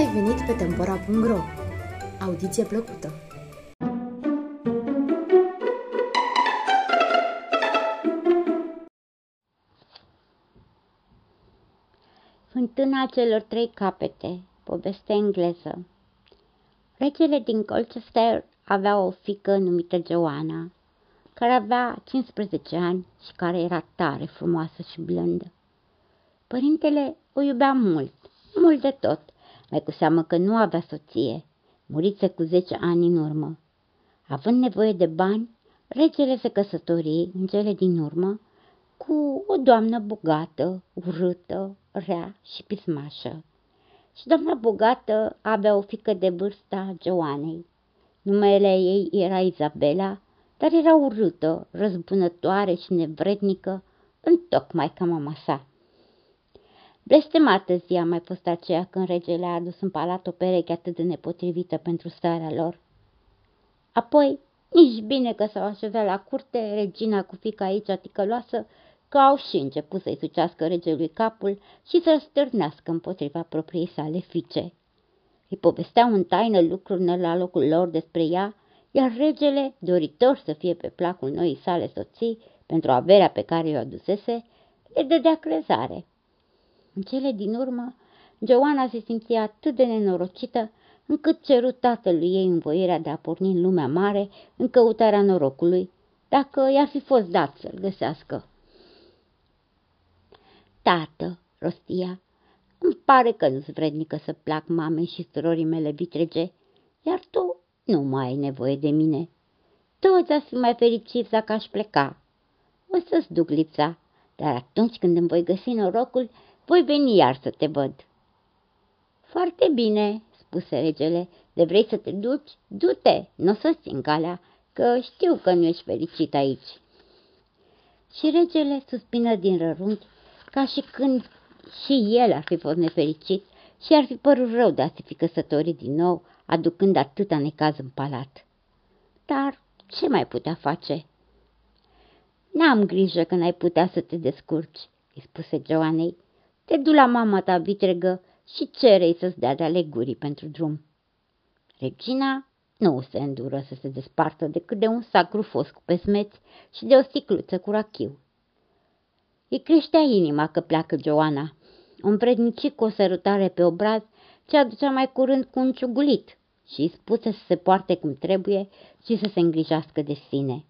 ai venit pe Tempora.ro! Audiție plăcută! Fântâna celor trei capete, poveste engleză. Regele din Colchester avea o fică numită Joana, care avea 15 ani și care era tare frumoasă și blândă. Părintele o iubea mult, mult de tot, mai cu seamă că nu avea soție, murise cu 10 ani în urmă. Având nevoie de bani, regele se căsători în cele din urmă cu o doamnă bogată, urâtă, rea și pismașă. Și doamna bogată avea o fică de vârsta Joanei. Numele ei era Izabela, dar era urâtă, răzbunătoare și nevrednică, întocmai ca mama sa. Blestemată zi a mai fost aceea când regele a adus în palat o pereche atât de nepotrivită pentru starea lor. Apoi, nici bine că s-au așezat la curte, regina cu fica aici ticăloasă, că au și început să-i sucească regelui capul și să-l stârnească împotriva propriei sale fiice. Îi povesteau în taină lucrurile la locul lor despre ea, iar regele, doritor să fie pe placul noii sale soții, pentru averea pe care o adusese, le dădea crezare. În cele din urmă, Joana se simțea atât de nenorocită încât ceru tatălui ei învoierea de a porni în lumea mare în căutarea norocului, dacă i-ar fi fost dat să-l găsească. Tată, rostia, îmi pare că nu-ți vrednică să plac mamei și surorii mele vitrege, iar tu nu mai ai nevoie de mine. Toți ați fi mai fericiți dacă aș pleca. O să-ți duc lipsa, dar atunci când îmi voi găsi norocul, voi veni iar să te văd. Foarte bine, spuse regele, de vrei să te duci? Du-te, nu o să țin calea, că știu că nu ești fericit aici. Și regele suspină din rărunchi, ca și când și el ar fi fost nefericit și ar fi părut rău de a se fi căsătorit din nou, aducând atâta necaz în palat. Dar ce mai putea face? N-am grijă că n-ai putea să te descurci, îi spuse Joanei. Te du la mama ta vitregă și cerei să-ți dea de alegurii pentru drum. Regina nu se îndură să se despartă decât de un sac rufos cu pesmeți și de o sticluță cu rachiu. Îi creștea inima că pleacă Joana. O împrednici cu o sărutare pe obraz ce aducea mai curând cu un ciugulit și îi spuse să se poarte cum trebuie și să se îngrijească de sine.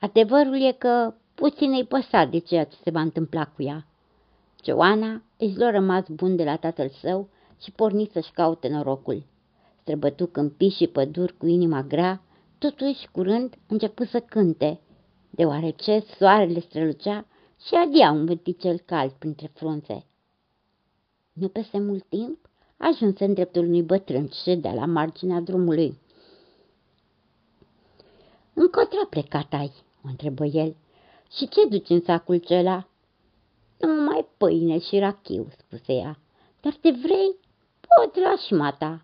Adevărul e că puțin îi păsa de ceea ce se va întâmpla cu ea. Joana își lua rămas bun de la tatăl său și porni să-și caute norocul. Străbătu câmpii și păduri cu inima grea, totuși curând început să cânte, deoarece soarele strălucea și adia un vânticel cald printre frunze. Nu peste mult timp ajunse în dreptul unui bătrân și ședea la marginea drumului. Încotro plecat ai?" o întrebă el. Și ce duci în sacul cela?" Numai pâine și rachiu," spuse ea. Dar te vrei? Poți lua și mata."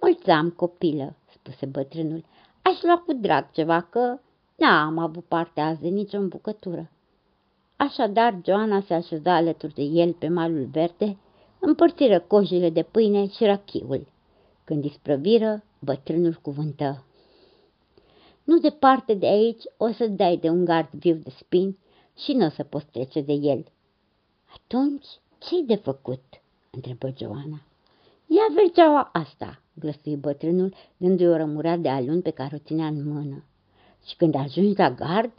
Mulți am, copilă," spuse bătrânul. Aș lua cu drag ceva, că n-am avut parte azi de nicio bucătură. Așadar, Joana se așeza alături de el pe malul verde, împărțiră cojile de pâine și rachiul. Când isprăviră, bătrânul cuvântă. Nu departe de aici o să dai de un gard viu de spini și nu o să poți trece de el. Atunci, ce-i de făcut? întrebă Joana. Ia vergeaua asta, glăsui bătrânul, dându-i o rămurea de alun pe care o ținea în mână. Și când ajungi la gard,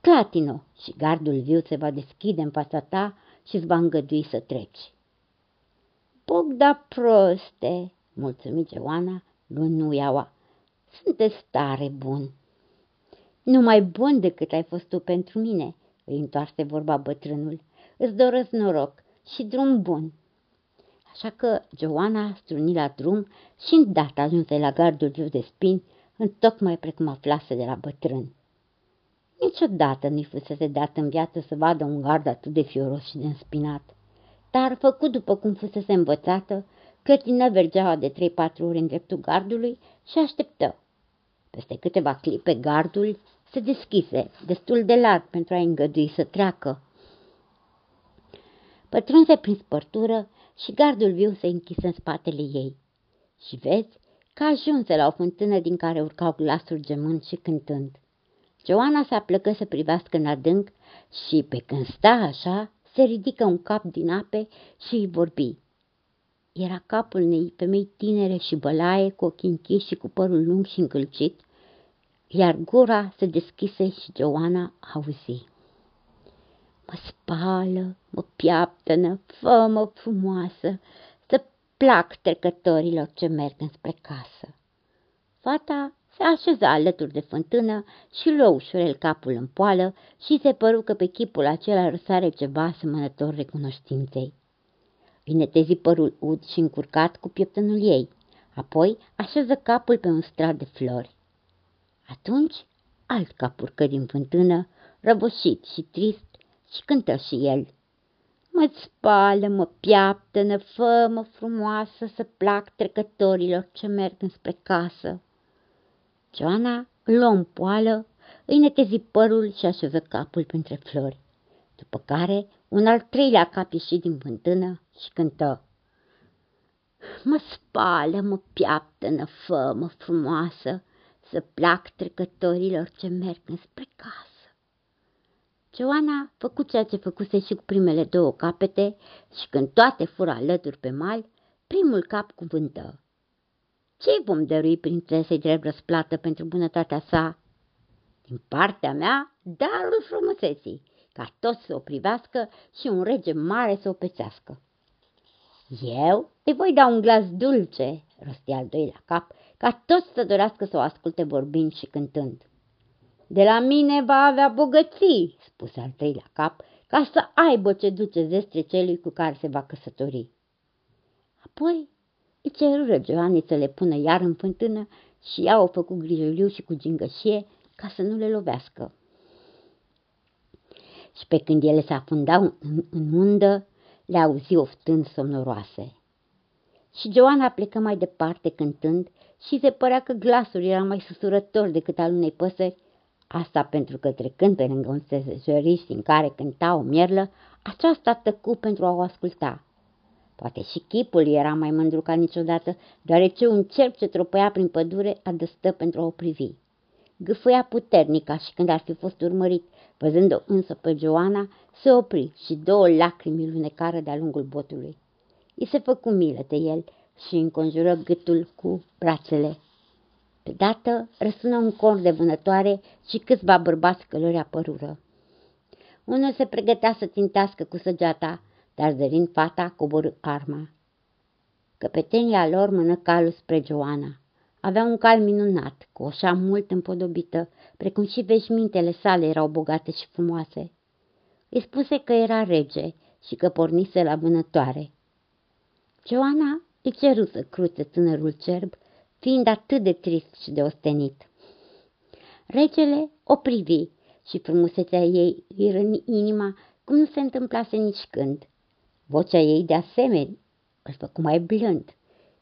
clatino și gardul viu se va deschide în fața ta și îți va îngădui să treci. Bogda proste, mulțumit Joana, luând nuiaua. Sunteți tare bun. Nu mai bun decât ai fost tu pentru mine, îi întoarse vorba bătrânul. Îți doresc noroc și drum bun. Așa că Joana struni la drum și îndată ajunse la gardul viu de spini, întocmai precum aflase de la bătrân. Niciodată nu-i fusese dat în viață să vadă un gard atât de fioros și de înspinat. Dar, făcut după cum fusese învățată, clătină vergeaua de trei-patru ori în dreptul gardului și așteptă. Peste câteva clipe, gardul se deschise, destul de larg pentru a îngădui să treacă. Pătrunse prin spărtură și gardul viu se închisă în spatele ei. Și vezi că ajunse la o fântână din care urcau glasuri gemând și cântând. Joana se aplăcă să privească în adânc și, pe când sta așa, se ridică un cap din ape și îi vorbi. Era capul unei femei tinere și bălaie, cu ochii închiși și cu părul lung și încălcit, iar gura se deschise și Joana auzi. Mă spală, mă piaptănă, fă-mă frumoasă, să plac trecătorilor ce merg înspre casă. Fata se așeză alături de fântână și luă ușurel capul în poală și se păru că pe chipul acela răsare ceva asemănător recunoștinței. Îi netezi părul ud și încurcat cu pieptănul ei, apoi așeză capul pe un strat de flori. Atunci alt cap urcă din fântână, răboșit și trist, și cântă și el. Mă spală, mă piaptă, fă, mă frumoasă să plac trecătorilor ce merg înspre casă. Joana îl luă în poală, îi netezi părul și așeză capul printre flori, după care un al treilea cap ieși din fântână și cântă. Mă spală, mă piaptă, fă, mă frumoasă, să plac trecătorilor ce merg înspre casă. Joana făcu ceea ce făcuse și cu primele două capete și când toate fură alături pe mal, primul cap cuvântă. Ce vom dărui prințesei drept răsplată pentru bunătatea sa? Din partea mea, darul frumuseții, ca toți să o privească și un rege mare să o pețească. Eu îi voi da un glas dulce, rosti al doilea cap, ca toți să dorească să o asculte vorbind și cântând. De la mine va avea bogății, spuse al treilea cap, ca să aibă ce duce zestre celui cu care se va căsători. Apoi îi cerură Joanei să le pună iar în fântână și ea o făcu grijuliu și cu gingășie ca să nu le lovească. Și pe când ele se afundau în, în undă, le auzi oftând somnoroase. Și Joana plecă mai departe cântând și se părea că glasul era mai susurător decât al unei păsări Asta pentru că trecând pe lângă un sezoriști în care cânta o mierlă, aceasta tăcu pentru a o asculta. Poate și chipul era mai mândru ca niciodată, deoarece un cerc ce tropăia prin pădure adăstă pentru a o privi. Gâfâia puternic ca și când ar fi fost urmărit, văzând-o însă pe Joana, se opri și două lacrimi lunecară de-a lungul botului. I se făcu milă de el și înconjură gâtul cu brațele Deodată răsună un cor de vânătoare și câțiva bărbați călări apărură. Unul se pregătea să țintească cu săgeata, dar zărind fata coborâ arma. Căpetenia lor mână calul spre Joana. Avea un cal minunat, cu o șa mult împodobită, precum și veșmintele sale erau bogate și frumoase. Îi spuse că era rege și că pornise la vânătoare. Joana îi ceru să cruțe tânărul cerb fiind atât de trist și de ostenit. Regele o privi și frumusețea ei îi răni inima cum nu se întâmplase nici când. Vocea ei de asemenea îl făcu mai blând.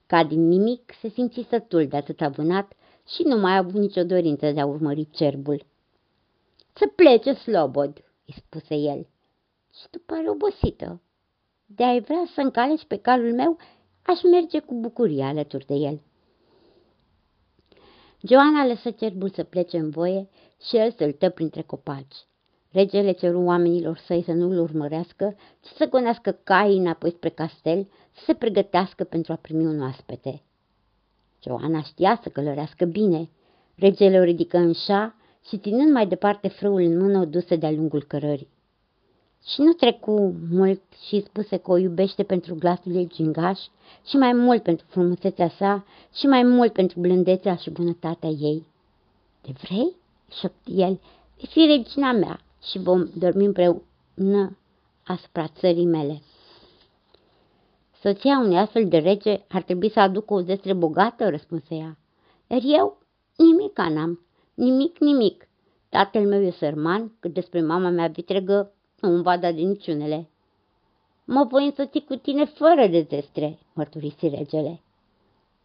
Ca din nimic se simți sătul de atât vânat și nu mai a avut nicio dorință de a urmări cerbul. Să plece, slobod, îi spuse el. Și tu pare obosită. De ai vrea să încaleci pe calul meu, aș merge cu bucurie alături de el. Joana lăsă cerbul să plece în voie și el săltă printre copaci. Regele ceru oamenilor săi să nu-l urmărească, ci să gonească caii înapoi spre castel, să se pregătească pentru a primi un oaspete. Joana știa să călărească bine. Regele o ridică în șa și, ținând mai departe frâul în mână, o duse de-a lungul cărării. Și nu trecu mult și spuse că o iubește pentru glasul ei gingaș și mai mult pentru frumusețea sa și mai mult pentru blândețea și bunătatea ei. De vrei? șopti el, fi regina mea și vom dormi împreună asupra țării mele. Soția unui astfel de rege ar trebui să aducă o zestre bogată, răspunse ea. Iar eu nimic n-am, nimic, nimic. Tatăl meu e sărman, cât despre mama mea vitregă nu-mi va da de niciunele. Mă voi însoți cu tine fără de zestre, mărturisi regele.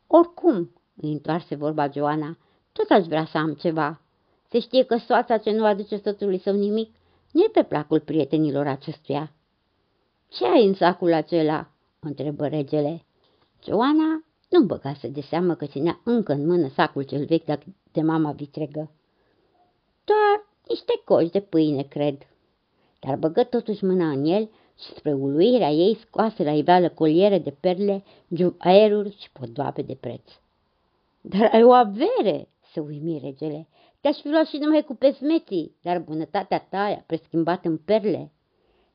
Oricum, îi întoarse vorba Joana, tot aș vrea să am ceva. Se știe că soața ce nu aduce soțului său nimic nu e pe placul prietenilor acestuia. Ce ai în sacul acela? întrebă regele. Joana nu băgase de seamă că ținea încă în mână sacul cel vechi de mama vitregă. Doar niște coși de pâine, cred. Dar băgă totuși mâna în el și spre uluirea ei scoase la iveală coliere de perle, aeruri și podoabe de preț. Dar ai o avere, se uimi regele. Te-aș fi luat și numai cu pesmeții, dar bunătatea ta a preschimbat în perle.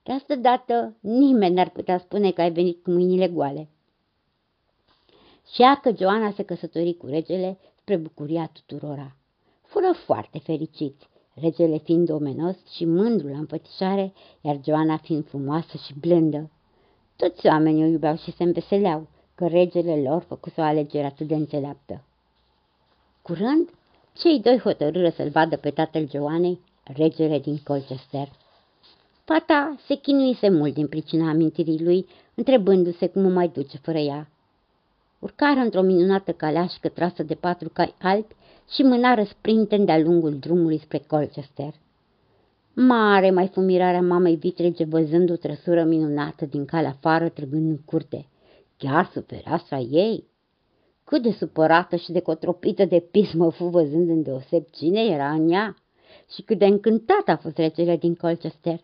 De asta dată nimeni n-ar putea spune că ai venit cu mâinile goale. Și ea că Joana se căsători cu regele spre bucuria tuturora. Fură foarte fericiți, regele fiind omenos și mândru la înfățișare, iar Joana fiind frumoasă și blândă. Toți oamenii o iubeau și se înveseleau, că regele lor făcuse o alegere atât de înțeleaptă. Curând, cei doi hotărâră să-l vadă pe tatăl Joanei, regele din Colchester. Fata se chinuise mult din pricina amintirii lui, întrebându-se cum o mai duce fără ea. Urcară într-o minunată caleașcă trasă de patru cai albi și mânară sprinten de-a lungul drumului spre Colchester. Mare mai fu mirarea mamei vitrege văzând o trăsură minunată din calea afară trăgând în curte. Chiar superasa ei? Cât de supărată și de cotropită de pismă fu văzând îndeoseb cine era în ea și cât de încântată a fost regele din Colchester.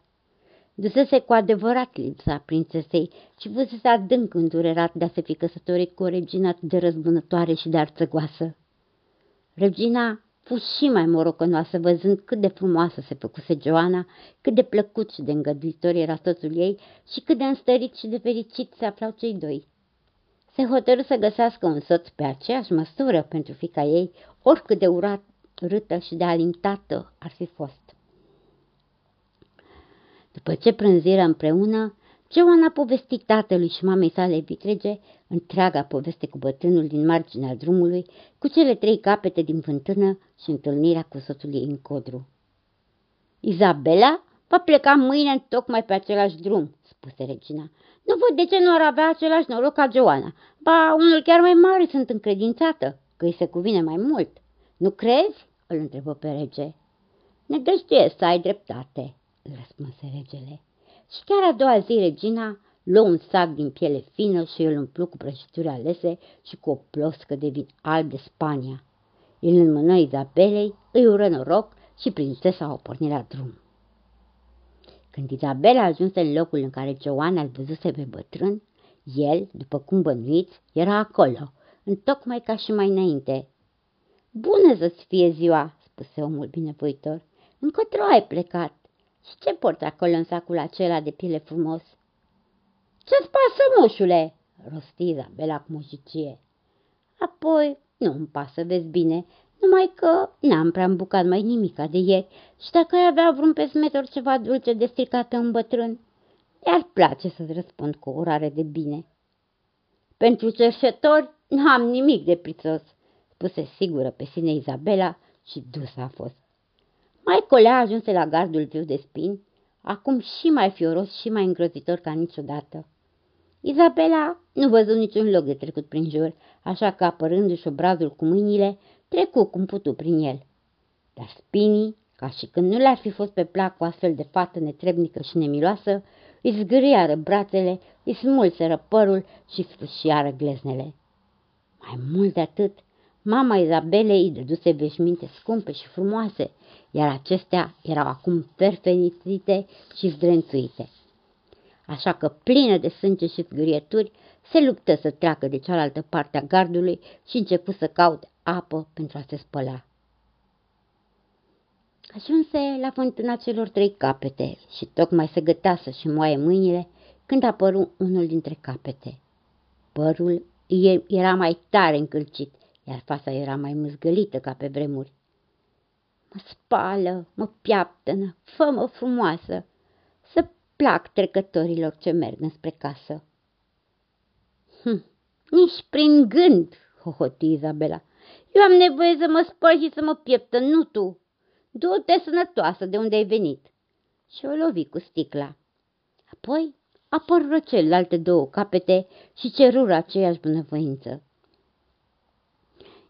Dusese cu adevărat lipsa prințesei și fusese adânc îndurerat de a se fi căsătorit cu o regină atât de răzbunătoare și de arțăgoasă. Regina fu și mai morocănoasă văzând cât de frumoasă se făcuse Joana, cât de plăcut și de îngăduitor era soțul ei și cât de înstărit și de fericit se aflau cei doi. Se hotărâ să găsească un soț pe aceeași măsură pentru fica ei, oricât de urat, râtă și de alintată ar fi fost. După ce prânziră împreună, Joana a povestit tatălui și mamei sale vitrege întreaga poveste cu bătrânul din marginea drumului, cu cele trei capete din fântână și întâlnirea cu soțul ei în codru. Izabela va pleca mâine tocmai pe același drum, spuse regina. Nu văd de ce nu ar avea același noroc ca Joana. Ba, unul chiar mai mare sunt încredințată, că îi se cuvine mai mult. Nu crezi? îl întrebă pe rege. Ne dăștie să ai dreptate, răspunse regele. Și chiar a doua zi regina luă un sac din piele fină și îl umplu cu prăjituri alese și cu o ploscă de vin alb de Spania. El înmână Izabelei, îi ură noroc și prințesa o porni la drum. Când Izabela ajunse în locul în care Joana îl văzuse pe bătrân, el, după cum bănuiți, era acolo, întocmai ca și mai înainte. Bună să-ți fie ziua, spuse omul binevoitor. Încotro ai plecat? Și ce porți acolo în sacul acela de piele frumos? Ce-ți pasă, moșule? rosti Izabela cu mușicie. Apoi, nu-mi pasă, vezi bine, numai că n-am prea îmbucat mai nimica de ieri și dacă ai avea vreun pesmetor ceva dulce de stricată în bătrân, i-ar place să-ți răspund cu urare de bine. Pentru cerșetori n-am nimic de prițos, spuse sigură pe sine Izabela și dusă a fost. Mai colea ajunse la gardul viu de spini, acum și mai fioros și mai îngrozitor ca niciodată. Izabela nu văzut niciun loc de trecut prin jur, așa că apărându-și obrazul cu mâinile, trecu cum putu prin el. Dar spinii, ca și când nu le-ar fi fost pe plac cu astfel de fată netrebnică și nemiloasă, îi zgâriară brațele, îi smulseră părul și sfâșiară gleznele. Mai mult de atât, mama Izabelei îi dăduse veșminte scumpe și frumoase, iar acestea erau acum perfenițite și zdrențuite. Așa că, plină de sânge și zgârieturi, se luptă să treacă de cealaltă parte a gardului și începu să caute apă pentru a se spăla. Ajunse la fântâna celor trei capete și tocmai se gătea să-și moaie mâinile când apăru unul dintre capete. Părul era mai tare încălcit, iar fața era mai mâzgălită ca pe vremuri. Mă spală, mă piaptănă, fă-mă frumoasă, să plac trecătorilor ce merg înspre casă. Hm, nici prin gând, hohoti Izabela. Eu am nevoie să mă spăl și să mă pieptă, nu tu. Du-te sănătoasă de unde ai venit. Și o lovi cu sticla. Apoi apărură celelalte două capete și cerură aceeași bunăvoință.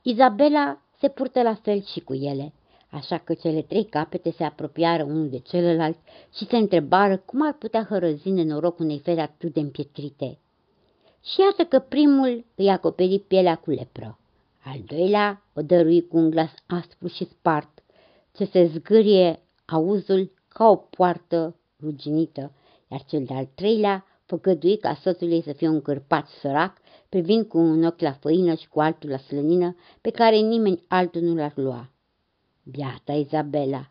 Izabela se purtă la fel și cu ele, așa că cele trei capete se apropiară unul de celălalt și se întrebară cum ar putea hărăzi nenorocul unei fere atât de împietrite. Și iată că primul îi acoperi pielea cu lepră. Al doilea o dărui cu un glas aspru și spart, ce se zgârie auzul ca o poartă ruginită, iar cel de-al treilea făgădui ca soțul să fie un cârpat sărac, privind cu un ochi la făină și cu altul la slănină, pe care nimeni altul nu l-ar lua. Biata Izabela!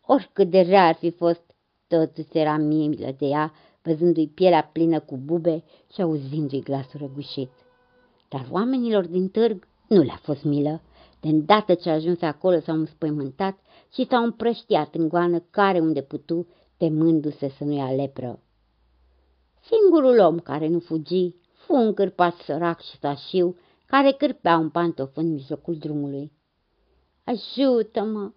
Oricât de rea ar fi fost, totuși era milă de ea, văzându-i pielea plină cu bube și auzindu-i glasul răgușit. Dar oamenilor din târg nu le-a fost milă. De îndată ce ajuns acolo s-au înspăimântat și s-au împrăștiat în goană care unde putu, temându-se să nu ia lepră. Singurul om care nu fugi fu un cârpat sărac și sașiu care cârpea un pantof în mijlocul drumului. Ajută-mă,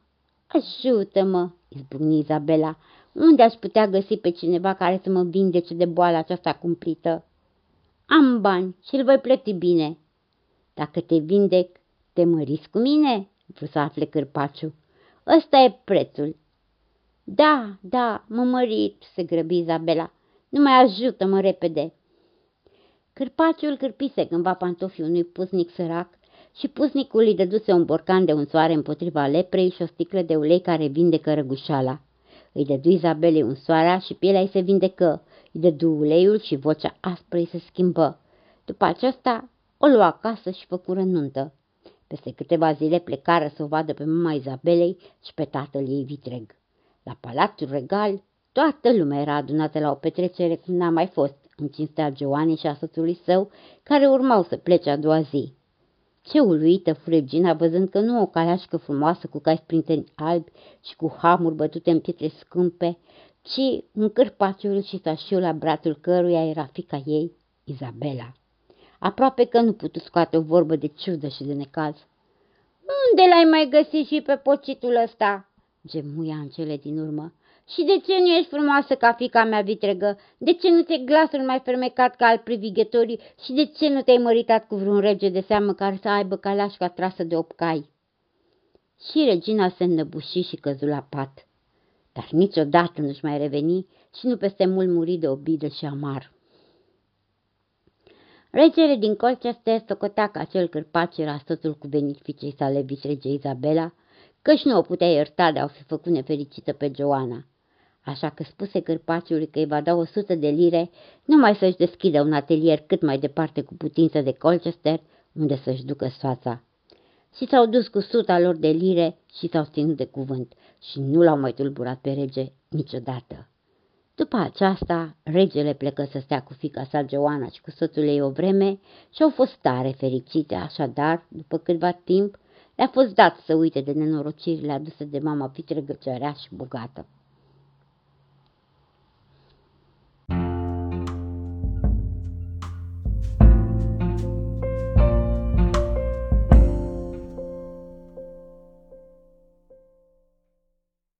ajută-mă, izbucni Izabela, unde aș putea găsi pe cineva care să mă vindece de boala aceasta cumplită? Am bani și îl voi plăti bine. Dacă te vindec, te măriți cu mine? Vreau să afle cârpaciu. Ăsta e prețul. Da, da, mă mărit, se grăbi Izabela. Nu mai ajută-mă repede. Cârpaciul cârpise cândva pantofii unui pusnic sărac și pusnicul îi dăduse un borcan de un soare împotriva leprei și o sticlă de ulei care vindecă răgușala. Îi dădu Izabelei un soarea și pielea îi se vindecă. Îi dădu uleiul și vocea aspră îi se schimbă. După aceasta o lua acasă și făcură nuntă. Peste câteva zile plecară să o vadă pe mama Izabelei și pe tatăl ei vitreg. La Palatul Regal, toată lumea era adunată la o petrecere cum n-a mai fost, în cinstea Joanei și a soțului său, care urmau să plece a doua zi. Ce uluită fu regina văzând că nu o caleașcă frumoasă cu cai sprinteni albi și cu hamuri bătute în pietre scâmpe, ci un cârpaciul și sașiul la brațul căruia era fica ei, Izabela. Aproape că nu putu scoate o vorbă de ciudă și de necaz. Unde l-ai mai găsit și pe pocitul ăsta?" gemuia în cele din urmă. Și de ce nu ești frumoasă ca fica mea vitregă? De ce nu te glasul mai fermecat ca al privighetorii? Și de ce nu te-ai măritat cu vreun rege de seamă care să aibă caleașca trasă de opcai? Și regina se înnăbuși și căzu la pat. Dar niciodată nu-și mai reveni și nu peste mult muri de obidă și amar. Regele din Colchester socotea că acel cârpac era soțul cuvenit fiicei sale vitrege Izabela, căci nu o putea ierta de a fi făcut nefericită pe Joana. Așa că spuse cârpaciului că îi va da o sută de lire numai să-și deschidă un atelier cât mai departe cu putință de Colchester, unde să-și ducă soața. Și s-au dus cu suta lor de lire și s-au ținut de cuvânt și nu l-au mai tulburat pe rege niciodată. După aceasta, regele plecă să stea cu fica sa Joana și cu soțul ei o vreme și au fost tare fericite, așadar, după câtva timp, le-a fost dat să uite de nenorocirile aduse de mama vitregăcioarea și bogată.